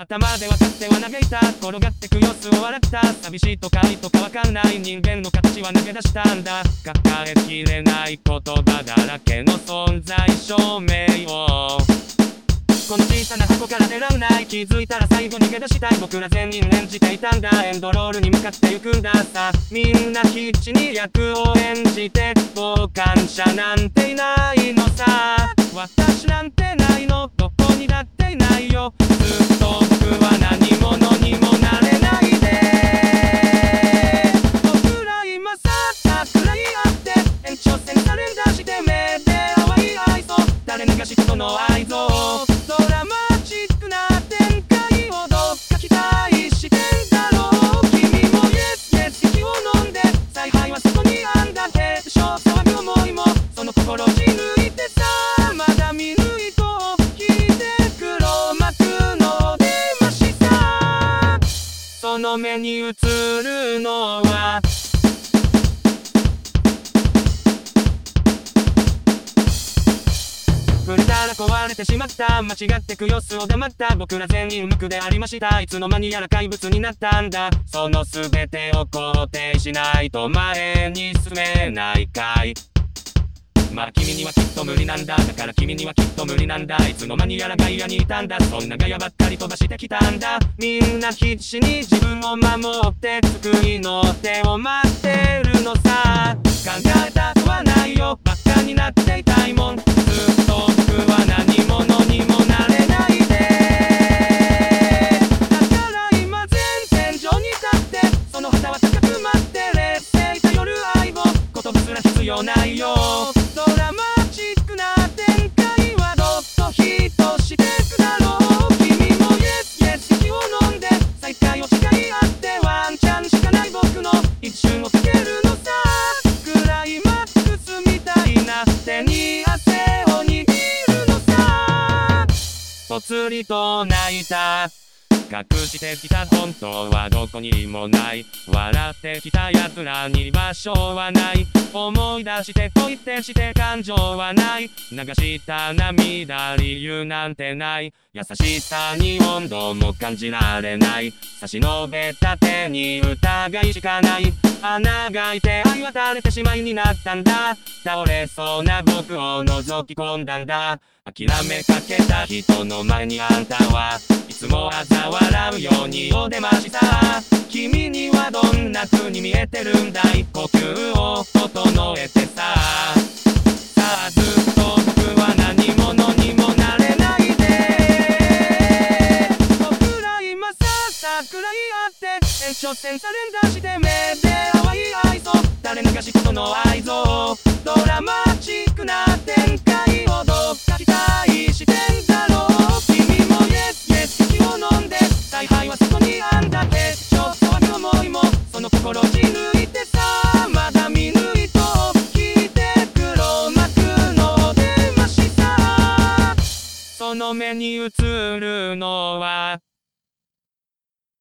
頭で分かっては嘆いた。転がってく様子を笑った。寂しいとか愛とかわかんない。人間の形は抜け出したんだ。抱えきれない言葉だらけの存在証明を。この小さな箱から狙うない。気づいたら最後逃げ出したい。僕ら全員演じていたんだ。エンドロールに向かって行くんださ。みんな必死に役を演じて。傍観者なんていないのさ。私なんないよ。ずっと僕は何者にもなれないで。僕ら今さったくらいあって延長線サレンダーして目で淡い愛想誰にかしことの愛憎の目に映るのは。触れたら壊れてしまった間違ってく様子を黙った僕ら全員無垢でありました。いつの間にやら怪物になったんだ。その全てを肯定しないと前に進めないかい。まあ君にはきっと無理なんだ。だから君にはきっと無理なんだ。いつの間にやら外野にいたんだ。そんなガヤばっかり飛ばしてきたんだ。みんな必死に自分を守って救いの手を待ってるのさ。考えたくはないよ。バカになっていたいもん。ずっと僕は何者にもなれないで。だから今前線上に立って。その旗は高く待って。劣勢いた夜愛を。言葉すら必要ないよ。一瞬をつけるのさ。クライマックスみたいな手に汗を握るのさ。ぽつりと泣いた。隠してきた本当はどこにもない。笑ってきた奴らに場所はない。思い。出してと一転して感情はない。流した涙理由なんてない。優しさに温度も感じられない。差し伸べた手に疑い。しかない。穴が開い。て愛は垂れてしまい。になったんだ倒れそうな僕を覗き込んだんだ諦めかけた人の前にあんたはにお出ました。君にはどんな風に見えてるんだい。呼吸を整えてさ。さあずっと僕は何者にもなれないで。僕ら今さ桜井あって延長線サレンダーして目で淡い愛想。誰にかしことの愛の目に映るのは